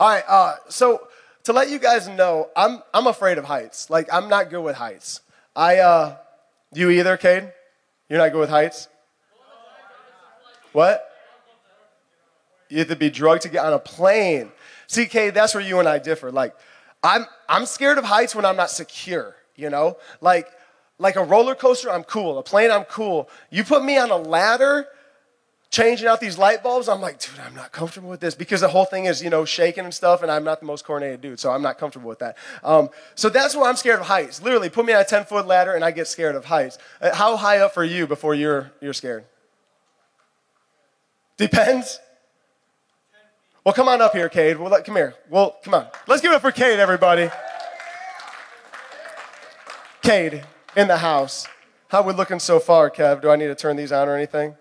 All right, uh, so to let you guys know, I'm, I'm afraid of heights. Like, I'm not good with heights. I, uh, you either, Cade? You're not good with heights? What? You have to be drugged to get on a plane. See, Cade, that's where you and I differ. Like, I'm, I'm scared of heights when I'm not secure, you know? Like, like a roller coaster, I'm cool. A plane, I'm cool. You put me on a ladder, changing out these light bulbs, I'm like, dude, I'm not comfortable with this because the whole thing is, you know, shaking and stuff, and I'm not the most coordinated dude, so I'm not comfortable with that. Um, so that's why I'm scared of heights. Literally, put me on a 10 foot ladder, and I get scared of heights. Uh, how high up for you before you're, you're scared? Depends. Well, come on up here, Cade. Well, come here. Well, come on. Let's give it up for Cade, everybody. Cade in the house. How we looking so far, Kev? Do I need to turn these on or anything?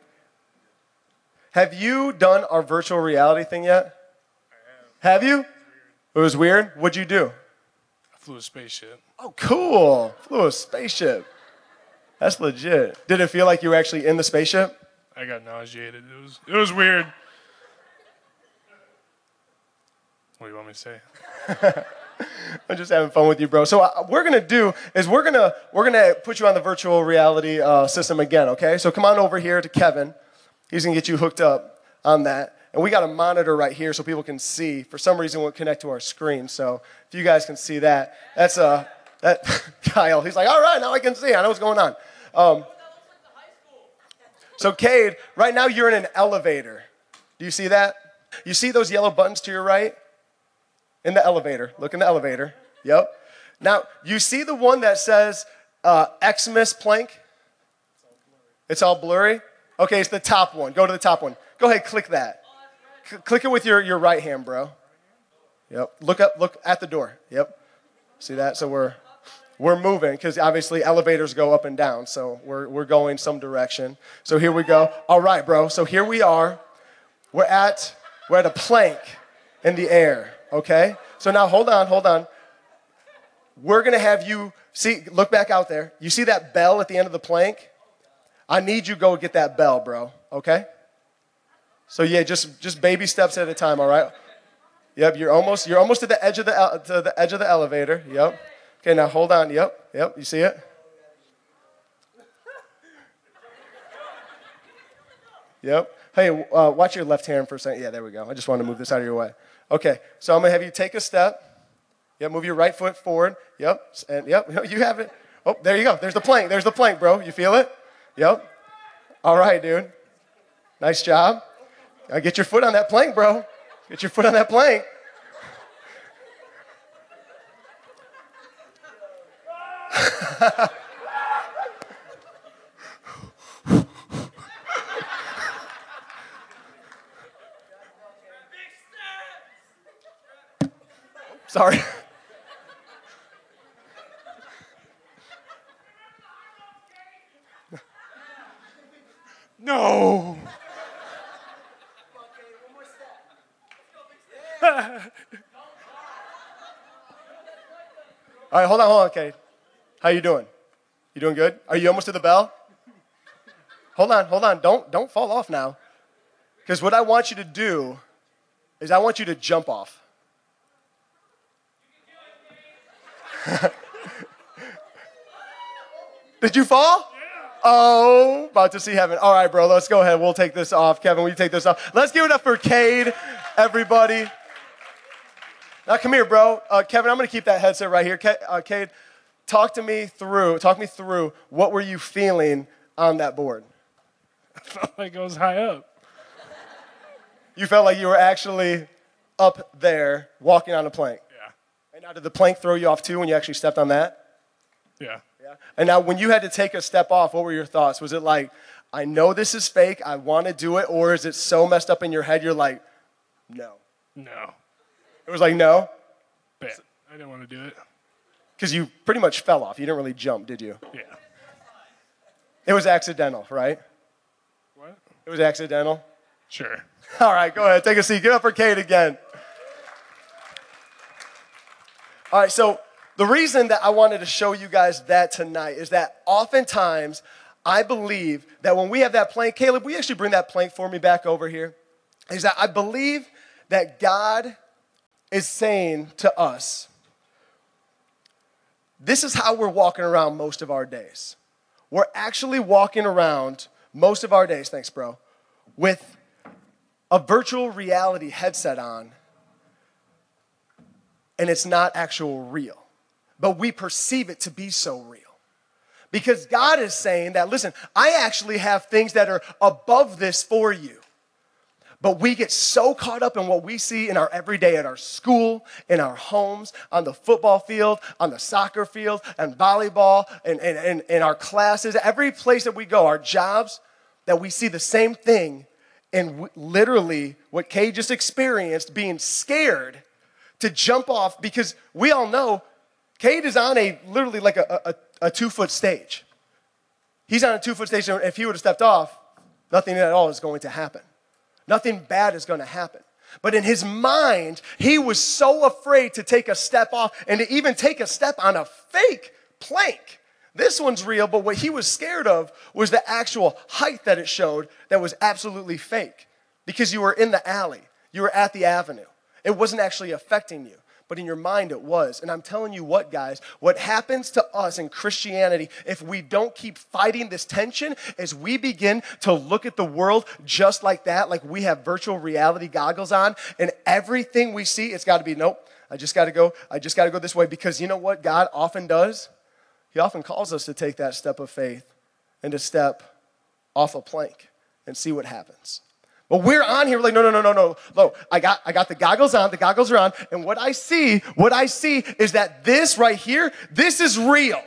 Have you done our virtual reality thing yet? I Have. Have you? It was weird. What'd you do? I flew a spaceship. Oh, cool. Flew a spaceship. That's legit. Did it feel like you were actually in the spaceship? I got nauseated. It was it was weird. What do you want me to say? I'm just having fun with you, bro. So uh, what we're gonna do is we're gonna we're gonna put you on the virtual reality uh, system again. Okay. So come on over here to Kevin. He's gonna get you hooked up on that. And we got a monitor right here so people can see. For some reason, won't connect to our screen. So if you guys can see that, that's uh, that Kyle. He's like, all right, now I can see. I know what's going on. Um, so Cade, right now you're in an elevator. Do you see that? You see those yellow buttons to your right? In the elevator. Look in the elevator. Yep. Now, you see the one that says uh, Xmas plank? It's all blurry? Okay, it's the top one. Go to the top one. Go ahead, click that. C- click it with your, your right hand, bro. Yep. Look up, look at the door. Yep. See that? So we're we're moving because obviously elevators go up and down. So we're we're going some direction. So here we go. All right, bro. So here we are. We're at we're at a plank in the air. Okay? So now hold on, hold on. We're gonna have you see, look back out there. You see that bell at the end of the plank? I need you go get that bell, bro. Okay? So yeah, just just baby steps at a time, all right? Yep, you're almost you're almost to the edge of the to the edge of the elevator. Yep. Okay, now hold on. Yep, yep. You see it? Yep. Hey, uh, watch your left hand for a second. Yeah, there we go. I just want to move this out of your way. Okay, so I'm gonna have you take a step. Yep, move your right foot forward. Yep, and yep, you have it. Oh, there you go. There's the plank. There's the plank, bro. You feel it? Yep. All right, dude. Nice job. Now get your foot on that plank, bro. Get your foot on that plank. Sorry. No. All right, hold on, hold on, Cade. How you doing? You doing good? Are you almost to the bell? Hold on, hold on. Don't don't fall off now. Because what I want you to do is I want you to jump off. Did you fall? Oh, about to see heaven. All right, bro, let's go ahead. We'll take this off. Kevin, you take this off? Let's give it up for Cade, everybody. Now, come here, bro. Uh, Kevin, I'm going to keep that headset right here. Ca- uh, Cade, talk to me through, talk me through what were you feeling on that board? I felt like I was high up. You felt like you were actually up there walking on a plank. Yeah. And now, did the plank throw you off too when you actually stepped on that? Yeah. Yeah. And now, when you had to take a step off, what were your thoughts? Was it like, I know this is fake, I want to do it, or is it so messed up in your head you're like, no? No. It was like, no? Bet. I didn't want to do it. Because you pretty much fell off. You didn't really jump, did you? Yeah. It was accidental, right? What? It was accidental. Sure. All right, go ahead. Take a seat. Give up for Cade again. All right, so the reason that I wanted to show you guys that tonight is that oftentimes I believe that when we have that plank, Caleb, we actually bring that plank for me back over here? Is that I believe that God is saying to us, this is how we're walking around most of our days. We're actually walking around most of our days, thanks, bro, with a virtual reality headset on, and it's not actual real. But we perceive it to be so real. Because God is saying that, listen, I actually have things that are above this for you. But we get so caught up in what we see in our everyday at our school, in our homes, on the football field, on the soccer field, and volleyball, and in, in, our classes, every place that we go, our jobs, that we see the same thing. And literally, what Cade just experienced, being scared to jump off, because we all know Cade is on a literally like a, a, a two foot stage. He's on a two foot stage, and if he would have stepped off, nothing at all is going to happen. Nothing bad is going to happen. But in his mind, he was so afraid to take a step off and to even take a step on a fake plank. This one's real, but what he was scared of was the actual height that it showed that was absolutely fake because you were in the alley, you were at the avenue. It wasn't actually affecting you but in your mind it was. And I'm telling you what, guys, what happens to us in Christianity if we don't keep fighting this tension is we begin to look at the world just like that, like we have virtual reality goggles on, and everything we see, it's got to be, nope, I just got to go, I just got to go this way. Because you know what God often does? He often calls us to take that step of faith and to step off a plank and see what happens. But we're on here, we're like, no, no, no, no, no. No, I got, I got the goggles on, the goggles are on, and what I see, what I see is that this right here, this is real.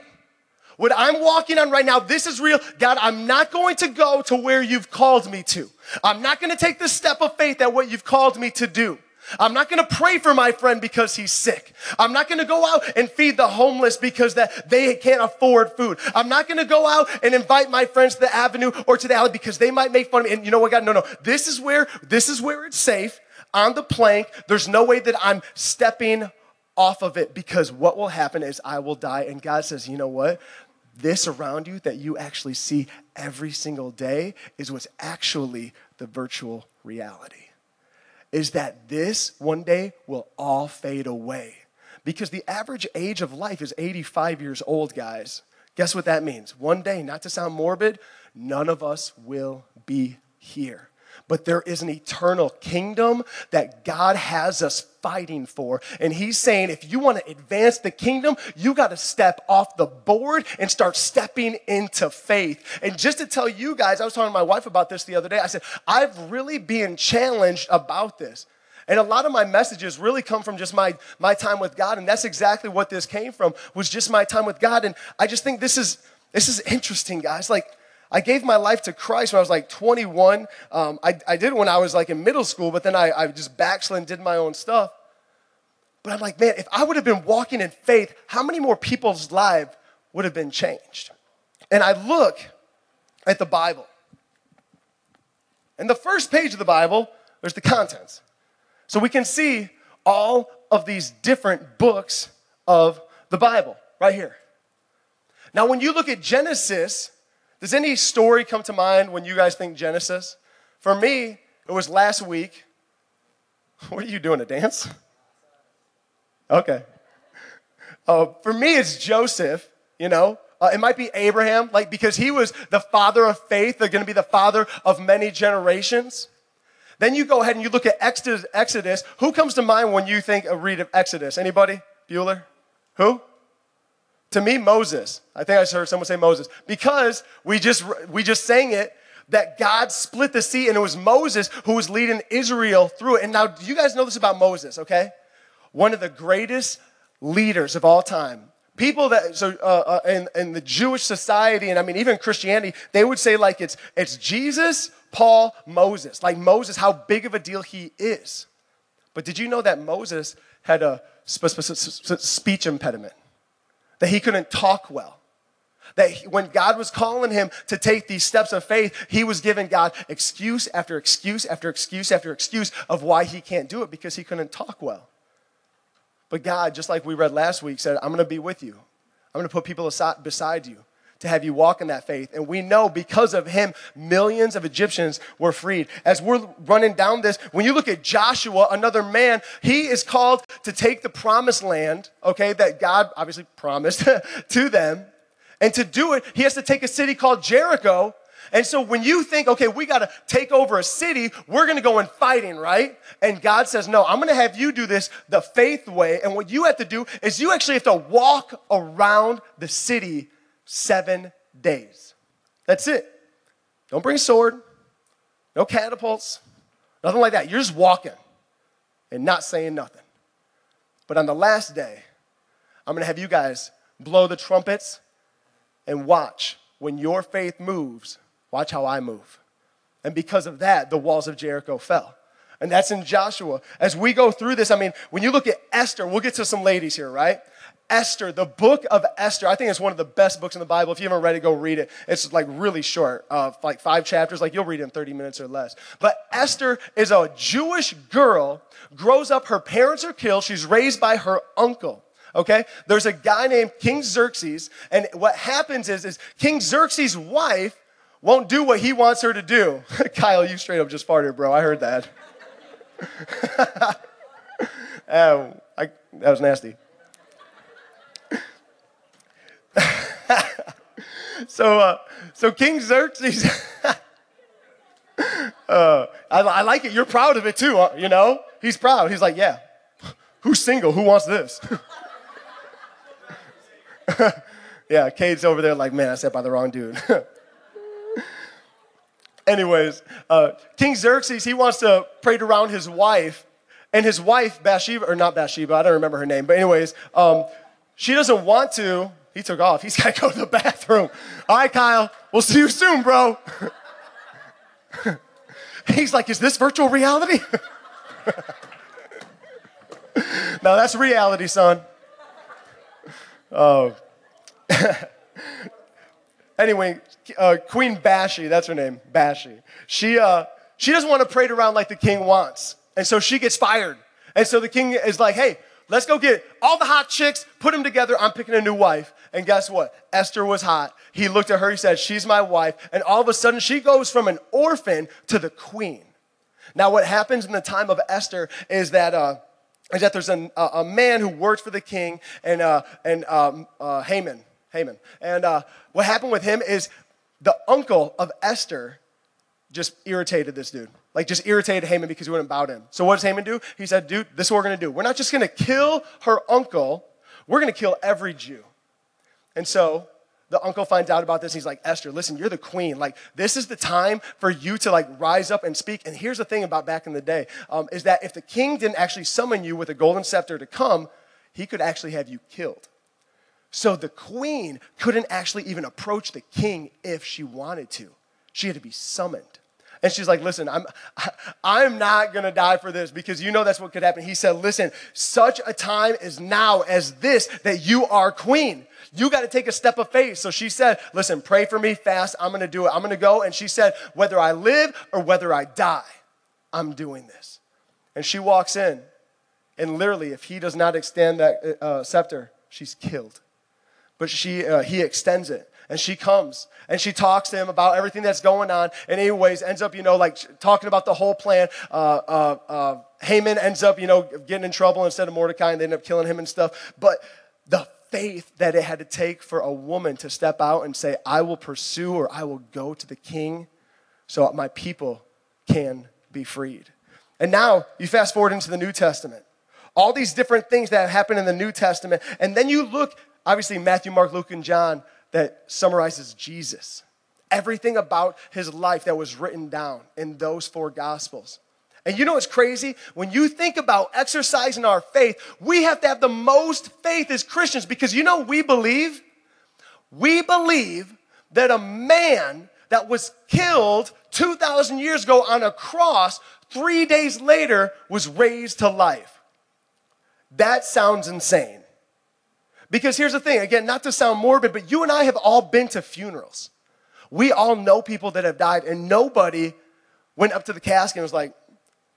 What I'm walking on right now, this is real. God, I'm not going to go to where you've called me to. I'm not going to take the step of faith at what you've called me to do. I'm not going to pray for my friend because he's sick. I'm not going to go out and feed the homeless because that they can't afford food. I'm not going to go out and invite my friends to the avenue or to the alley because they might make fun of me. And you know what, God? No, no. This is where this is where it's safe on the plank. There's no way that I'm stepping off of it because what will happen is I will die. And God says, you know what? This around you that you actually see every single day is what's actually the virtual reality is that this one day will all fade away. Because the average age of life is 85 years old, guys. Guess what that means? One day, not to sound morbid, none of us will be here but there is an eternal kingdom that God has us fighting for. And He's saying, if you want to advance the kingdom, you got to step off the board and start stepping into faith. And just to tell you guys, I was talking to my wife about this the other day. I said, I've really been challenged about this. And a lot of my messages really come from just my, my time with God. And that's exactly what this came from, was just my time with God. And I just think this is, this is interesting, guys. Like, I gave my life to Christ when I was like 21. Um, I, I did when I was like in middle school, but then I, I just backslid and did my own stuff. But I'm like, man, if I would have been walking in faith, how many more people's lives would have been changed? And I look at the Bible. And the first page of the Bible, there's the contents. So we can see all of these different books of the Bible right here. Now, when you look at Genesis, does any story come to mind when you guys think Genesis? For me, it was last week. What are you doing, a dance? Okay. Uh, for me, it's Joseph, you know. Uh, it might be Abraham, like because he was the father of faith. They're going to be the father of many generations. Then you go ahead and you look at Exodus. Exodus. Who comes to mind when you think a read of Exodus? Anybody? Bueller? Who? To me, Moses. I think I heard someone say Moses because we just we just sang it that God split the sea and it was Moses who was leading Israel through it. And now, do you guys know this about Moses? Okay, one of the greatest leaders of all time. People that so uh, uh, in, in the Jewish society and I mean even Christianity, they would say like it's it's Jesus, Paul, Moses. Like Moses, how big of a deal he is. But did you know that Moses had a speech impediment? That he couldn't talk well. That he, when God was calling him to take these steps of faith, he was giving God excuse after excuse after excuse after excuse of why he can't do it because he couldn't talk well. But God, just like we read last week, said, I'm going to be with you. I'm going to put people aside, beside you to have you walk in that faith. And we know because of him, millions of Egyptians were freed. As we're running down this, when you look at Joshua, another man, he is called to take the promised land, okay, that God obviously promised to them. And to do it, he has to take a city called Jericho and so when you think, okay, we got to take over a city, we're going to go in fighting, right? And God says, no, I'm going to have you do this the faith way. And what you have to do is you actually have to walk around the city seven days. That's it. Don't bring a sword, no catapults, nothing like that. You're just walking and not saying nothing. But on the last day, I'm to have you guys blow the trumpets and watch when your faith moves Watch how I move. And because of that, the walls of Jericho fell. And that's in Joshua. As we go through this, I mean, when you look at Esther, we'll get to some ladies here, right? Esther, the book of Esther, I think it's one of the best books in the Bible. If you haven't read it, go read it. It's like really short, uh, like five chapters. Like you'll read it in 30 minutes or less. But Esther is a Jewish girl, grows up, her parents are killed. She's raised by her uncle. Okay? There's a guy named King Xerxes, and what happens is, is King Xerxes' wife won't do what he wants her to do. Kyle, you straight up just farted, bro. I heard that. um, I, that was nasty. So, uh, so King Xerxes, uh, I, I, like it. You're proud of it too, uh, you know? He's proud. He's like, yeah, who's single? Who wants this? yeah, Cade's over there like, man, I sat by the wrong dude. Anyways, uh, King Xerxes, he wants to parade around his wife, and his wife, Bathsheba, or not Bathsheba, I don't remember her name, but anyways, um, she doesn't want to. He took off. He's got to go to the bathroom. All right, Kyle, we'll see you soon, bro. He's like, is this virtual reality? no, that's reality, son. Oh. anyway, uh, Queen Vashti, that's her name, Vashti. She, uh, she doesn't want to parade around like the king wants. And so she gets fired. And so the king is like, hey, let's go get all the hot chicks, put them together. I'm picking a new wife. And guess what? Esther was hot. He looked at her, he said, she's my wife. And all of a sudden, she goes from an orphan to the queen. Now, what happens in the time of Esther is that, uh, is that there's a, a man who works for the king and, uh, and um, uh, Haman. Haman. And uh, what happened with him is the uncle of Esther just irritated this dude. Like, just irritated Haman because he wouldn't bow to him. So, what does Haman do? He said, Dude, this is what we're gonna do. We're not just gonna kill her uncle, we're gonna kill every Jew. And so, the uncle finds out about this. He's like, Esther, listen, you're the queen. Like, this is the time for you to like rise up and speak. And here's the thing about back in the day um, is that if the king didn't actually summon you with a golden scepter to come, he could actually have you killed. So the queen couldn't actually even approach the king if she wanted to. She had to be summoned. And she's like, listen, I'm, I'm not gonna die for this because you know that's what could happen. He said, listen, such a time is now as this that you are queen. You got to take a step of faith. So she said, listen, pray for me fast. I'm gonna do it. I'm gonna go. And she said, whether I live or whether I die, I'm doing this. And she walks in. And literally, if he does not extend that uh, scepter, she's killed but she, uh, he extends it. And she comes and she talks to him about everything that's going on. And, anyways, ends up, you know, like talking about the whole plan. Uh, uh, uh, Haman ends up, you know, getting in trouble instead of Mordecai, and they end up killing him and stuff. But the faith that it had to take for a woman to step out and say, I will pursue or I will go to the king so my people can be freed. And now you fast forward into the New Testament. All these different things that happen in the New Testament. And then you look obviously Matthew, Mark, Luke, and John that summarizes Jesus. Everything about his life that was written down in those four gospels. And you know what's crazy? When you think about exercising our faith, we have to have the most faith as Christians because you know we believe? We believe that a man that was killed 2,000 years ago on a cross, three days later, was raised to life. That sounds insane. Because here's the thing again, not to sound morbid, but you and I have all been to funerals. We all know people that have died, and nobody went up to the casket and was like,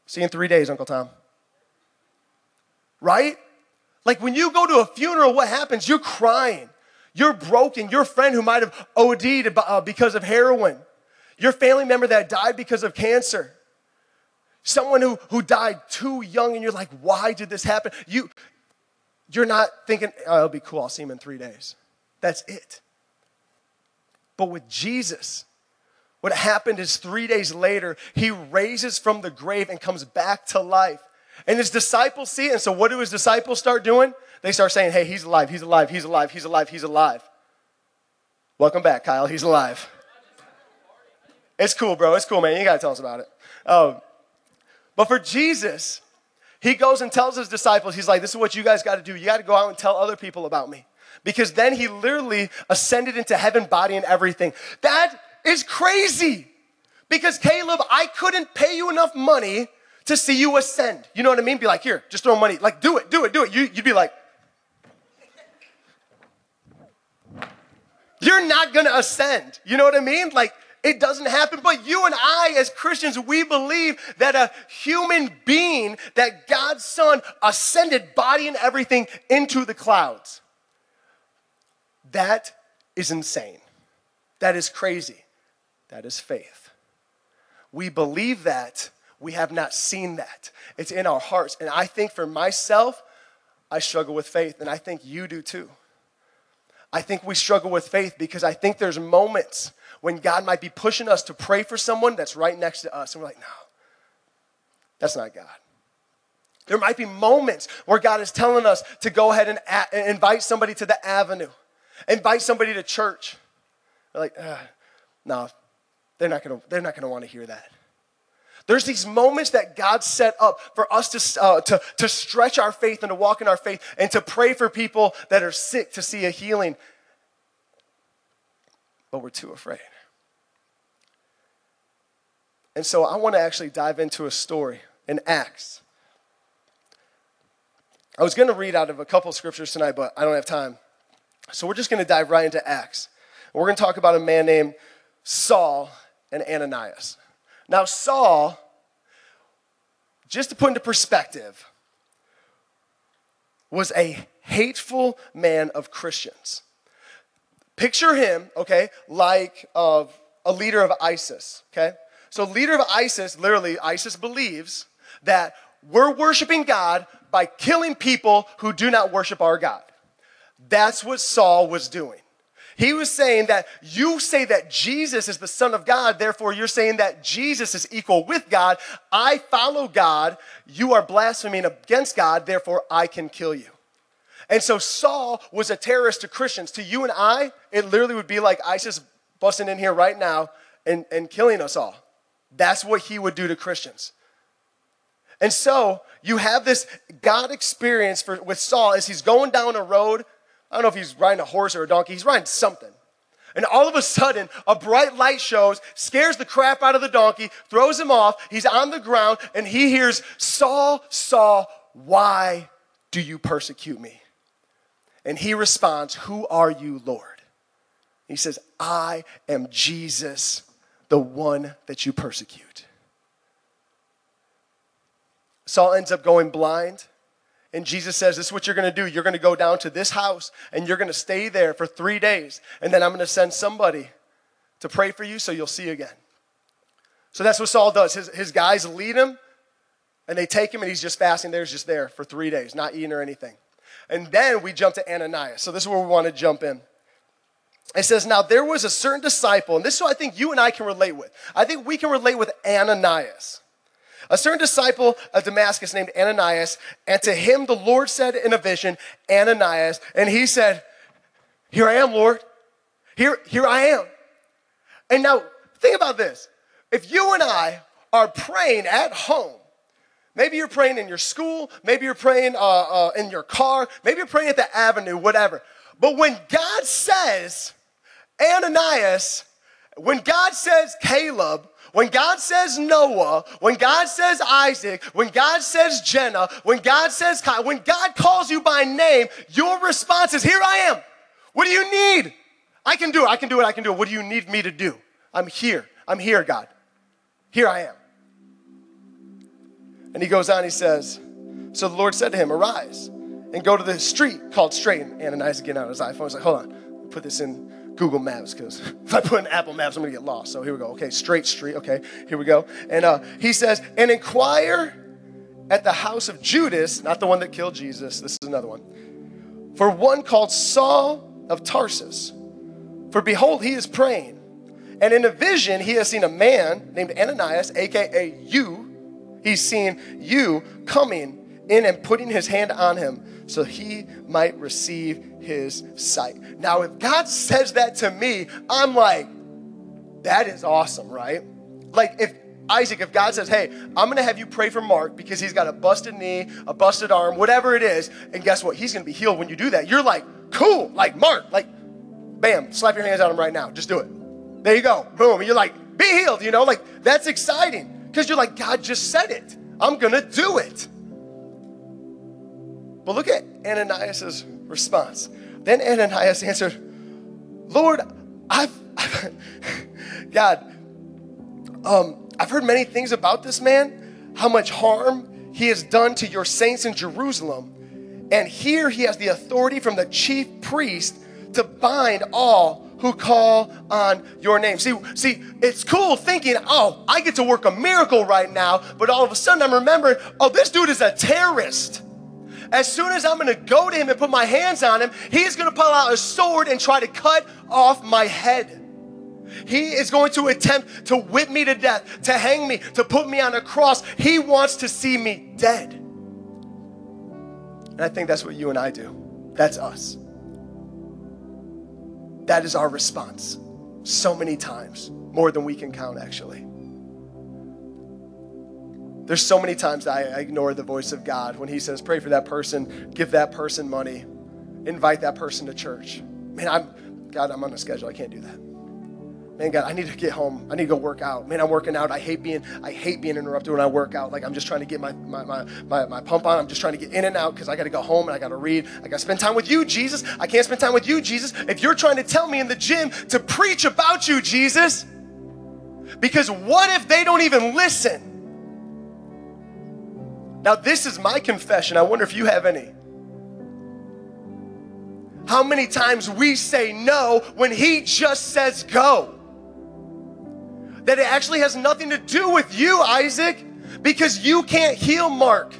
See you in three days, Uncle Tom. Right? Like when you go to a funeral, what happens? You're crying. You're broken. Your friend who might have OD'd uh, because of heroin. Your family member that died because of cancer. Someone who, who died too young, and you're like, why did this happen? You, you're not thinking, oh, it'll be cool, I'll see him in three days. That's it. But with Jesus, what happened is three days later, he raises from the grave and comes back to life. And his disciples see it. And so, what do his disciples start doing? They start saying, Hey, he's alive, he's alive, he's alive, he's alive, he's alive. Welcome back, Kyle. He's alive. It's cool, bro. It's cool, man. You got to tell us about it. Um, but for Jesus, he goes and tells his disciples, He's like, This is what you guys got to do. You got to go out and tell other people about me. Because then he literally ascended into heaven, body, and everything. That is crazy. Because Caleb, I couldn't pay you enough money to see you ascend. You know what I mean? Be like, here, just throw money. Like, do it, do it, do it. You, would be like, you're not gonna ascend. You know what I mean? Like, it doesn't happen. But you and I, as Christians, we believe that a human being, that God's Son ascended, body and everything, into the clouds. That is insane. That is crazy. That is faith. We believe that. We have not seen that. It's in our hearts. And I think for myself, I struggle with faith, and I think you do too. I think we struggle with faith because I think there's moments when God might be pushing us to pray for someone that's right next to us, and we're like, no, that's not God. There might be moments where God is telling us to go ahead and a- invite somebody to the avenue, invite somebody to church. We're like, no, they're not gonna, they're not gonna wanna hear that. There's these moments that God set up for us to, uh, to, to stretch our faith and to walk in our faith and to pray for people that are sick to see a healing. But we're too afraid. And so I want to actually dive into a story in Acts. I was going to read out of a couple scriptures tonight, but I don't have time. So we're just going to dive right into Acts. We're going to talk about a man named Saul and Ananias. Now, Saul, just to put into perspective, was a hateful man of Christians. Picture him, okay, like a leader of ISIS, okay? So, leader of ISIS, literally, ISIS believes that we're worshiping God by killing people who do not worship our God. That's what Saul was doing. He was saying that you say that Jesus is the Son of God, therefore you're saying that Jesus is equal with God. I follow God. You are blaspheming against God, therefore I can kill you. And so Saul was a terrorist to Christians. To you and I, it literally would be like ISIS busting in here right now and, and killing us all. That's what he would do to Christians. And so you have this God experience for, with Saul as he's going down a road I don't know if he's riding a horse or a donkey, he's riding something. And all of a sudden, a bright light shows, scares the crap out of the donkey, throws him off. He's on the ground, and he hears, Saul, Saul, why do you persecute me? And he responds, Who are you, Lord? He says, I am Jesus, the one that you persecute. Saul ends up going blind. And Jesus says, This is what you're going to do. You're going to go down to this house and you're going to stay there for three days. And then I'm going to send somebody to pray for you so you'll see again. So that's what Saul does. His, his guys lead him and they take him and he's just fasting there. He's just there for three days, not eating or anything. And then we jump to Ananias. So this is where we want to jump in. It says, Now there was a certain disciple, and this is what I think you and I can relate with. I think we can relate with Ananias. A certain disciple of Damascus named Ananias, and to him the Lord said in a vision, Ananias, and he said, Here I am, Lord. Here, here I am. And now, think about this. If you and I are praying at home, maybe you're praying in your school, maybe you're praying uh, uh, in your car, maybe you're praying at the avenue, whatever. But when God says, Ananias, when God says Caleb, when God says Noah, when God says Isaac, when God says Jenna, when God says Kyle, when God calls you by name, your response is, Here I am. What do you need? I can do it. I can do it. I can do it. What do you need me to do? I'm here. I'm here, God. Here I am. And he goes on, he says, So the Lord said to him, Arise and go to the street called Straight. And Ananias getting out of his iPhone. He's like, Hold on. put this in Google Maps because if I put in Apple Maps, I'm gonna get lost. So here we go. Okay, straight street. Okay, here we go. And uh, he says, and inquire at the house of Judas, not the one that killed Jesus. This is another one. For one called Saul of Tarsus. For behold, he is praying. And in a vision, he has seen a man named Ananias, aka you. He's seen you coming in and putting his hand on him so he might receive his sight. Now, if God says that to me, I'm like, that is awesome, right? Like, if Isaac, if God says, hey, I'm gonna have you pray for Mark because he's got a busted knee, a busted arm, whatever it is, and guess what? He's gonna be healed when you do that. You're like, cool, like Mark, like, bam, slap your hands on him right now. Just do it. There you go. Boom. You're like, be healed, you know? Like, that's exciting because you're like, God just said it. I'm gonna do it. But look at Ananias' response. Then Ananias answered, Lord, I've, God, um, I've heard many things about this man, how much harm he has done to your saints in Jerusalem. And here he has the authority from the chief priest to bind all who call on your name. See, see, it's cool thinking, oh, I get to work a miracle right now, but all of a sudden I'm remembering, oh, this dude is a terrorist. As soon as I'm gonna go to him and put my hands on him, he's gonna pull out a sword and try to cut off my head. He is going to attempt to whip me to death, to hang me, to put me on a cross. He wants to see me dead. And I think that's what you and I do. That's us. That is our response. So many times, more than we can count, actually. There's so many times I ignore the voice of God when He says, pray for that person, give that person money, invite that person to church. Man, I'm, God, I'm on a schedule. I can't do that. Man, God, I need to get home. I need to go work out. Man, I'm working out. I hate being, I hate being interrupted when I work out. Like I'm just trying to get my my, my, my, my pump on. I'm just trying to get in and out because I gotta go home and I gotta read. I gotta spend time with you, Jesus. I can't spend time with you, Jesus. If you're trying to tell me in the gym to preach about you, Jesus, because what if they don't even listen? Now, this is my confession. I wonder if you have any. How many times we say no when He just says go? That it actually has nothing to do with you, Isaac, because you can't heal Mark.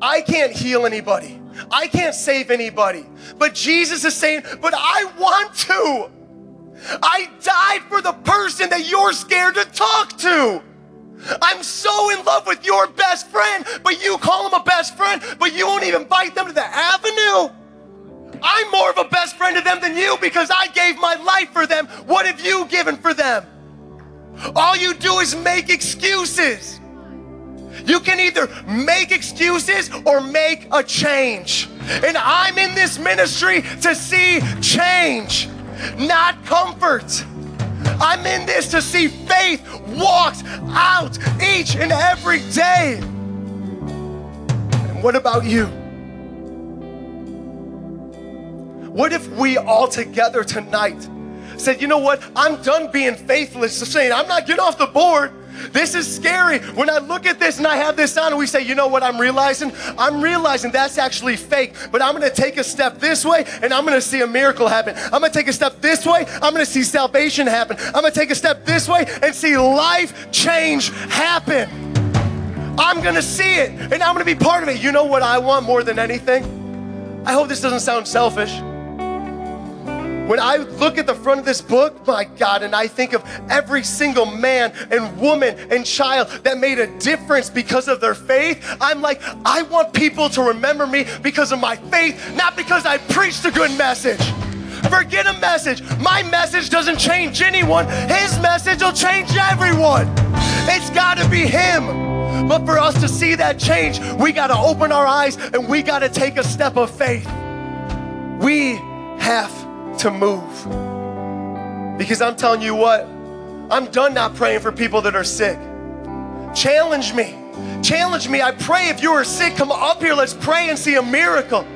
I can't heal anybody. I can't save anybody. But Jesus is saying, But I want to. I died for the person that you're scared to talk to. I'm so in love with your best friend, but you call him a best friend, but you won't even invite them to the avenue. I'm more of a best friend to them than you because I gave my life for them. What have you given for them? All you do is make excuses. You can either make excuses or make a change. And I'm in this ministry to see change, not comfort. I'm in this to see faith walked out each and every day. And what about you? What if we all together tonight said, you know what? I'm done being faithless, saying, I'm not getting off the board. This is scary. When I look at this and I have this on, and we say, you know what I'm realizing? I'm realizing that's actually fake, but I'm gonna take a step this way and I'm gonna see a miracle happen. I'm gonna take a step this way, I'm gonna see salvation happen. I'm gonna take a step this way and see life change happen. I'm gonna see it and I'm gonna be part of it. You know what I want more than anything? I hope this doesn't sound selfish. When I look at the front of this book, my God, and I think of every single man and woman and child that made a difference because of their faith, I'm like, I want people to remember me because of my faith, not because I preached a good message. Forget a message. My message doesn't change anyone, His message will change everyone. It's got to be Him. But for us to see that change, we got to open our eyes and we got to take a step of faith. We have to move. Because I'm telling you what, I'm done not praying for people that are sick. Challenge me. Challenge me. I pray if you are sick, come up here. Let's pray and see a miracle.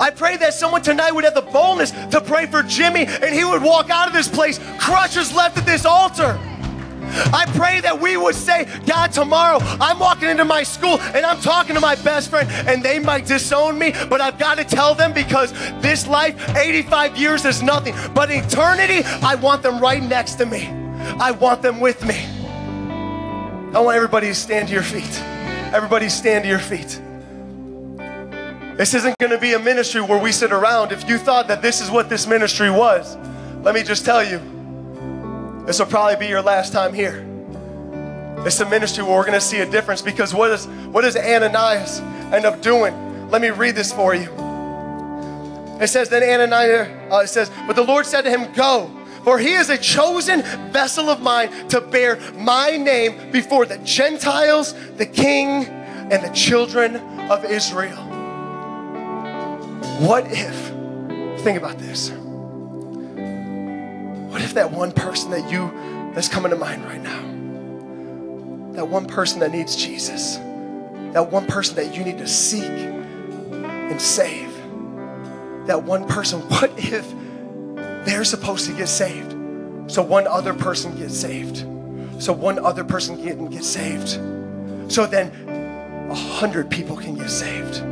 I pray that someone tonight would have the boldness to pray for Jimmy and he would walk out of this place, crutches left at this altar. I pray that we would say, God, tomorrow I'm walking into my school and I'm talking to my best friend and they might disown me, but I've got to tell them because this life, 85 years is nothing. But eternity, I want them right next to me. I want them with me. I want everybody to stand to your feet. Everybody stand to your feet. This isn't going to be a ministry where we sit around. If you thought that this is what this ministry was, let me just tell you, this will probably be your last time here. It's a ministry where we're going to see a difference because what, is, what does Ananias end up doing? Let me read this for you. It says, then Ananias, uh, it says, but the Lord said to him, Go, for he is a chosen vessel of mine to bear my name before the Gentiles, the king, and the children of Israel. What if, think about this, what if that one person that you, that's coming to mind right now, that one person that needs Jesus, that one person that you need to seek and save, that one person, what if they're supposed to get saved? So one other person gets saved. So one other person can get saved. So then a hundred people can get saved.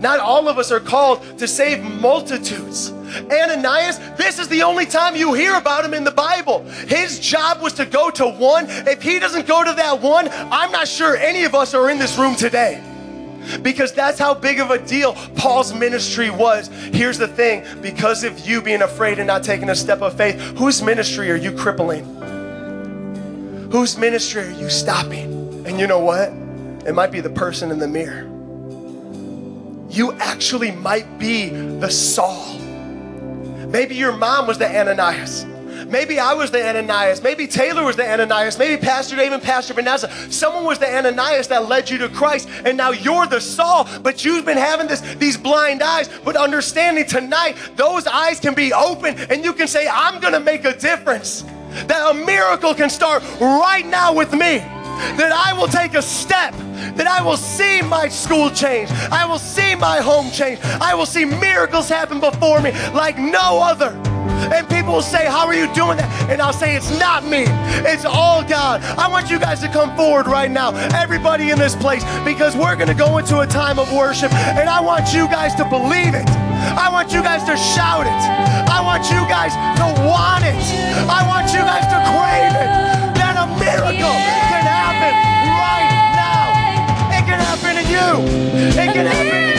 Not all of us are called to save multitudes. Ananias, this is the only time you hear about him in the Bible. His job was to go to one. If he doesn't go to that one, I'm not sure any of us are in this room today. Because that's how big of a deal Paul's ministry was. Here's the thing because of you being afraid and not taking a step of faith, whose ministry are you crippling? Whose ministry are you stopping? And you know what? It might be the person in the mirror you actually might be the Saul. Maybe your mom was the Ananias. Maybe I was the Ananias. Maybe Taylor was the Ananias. Maybe Pastor Dave and Pastor Vanessa. Someone was the Ananias that led you to Christ, and now you're the Saul. But you've been having this these blind eyes. But understanding tonight, those eyes can be open, and you can say, "I'm going to make a difference." That a miracle can start right now with me that I will take a step, that I will see my school change, I will see my home change, I will see miracles happen before me like no other. And people will say, How are you doing that? And I'll say, It's not me, it's all God. I want you guys to come forward right now, everybody in this place, because we're going to go into a time of worship, and I want you guys to believe it. I want you guys to shout it. I want you guys to want it. I want you guys to crave it. That a miracle can happen right it can happen to you. It can happen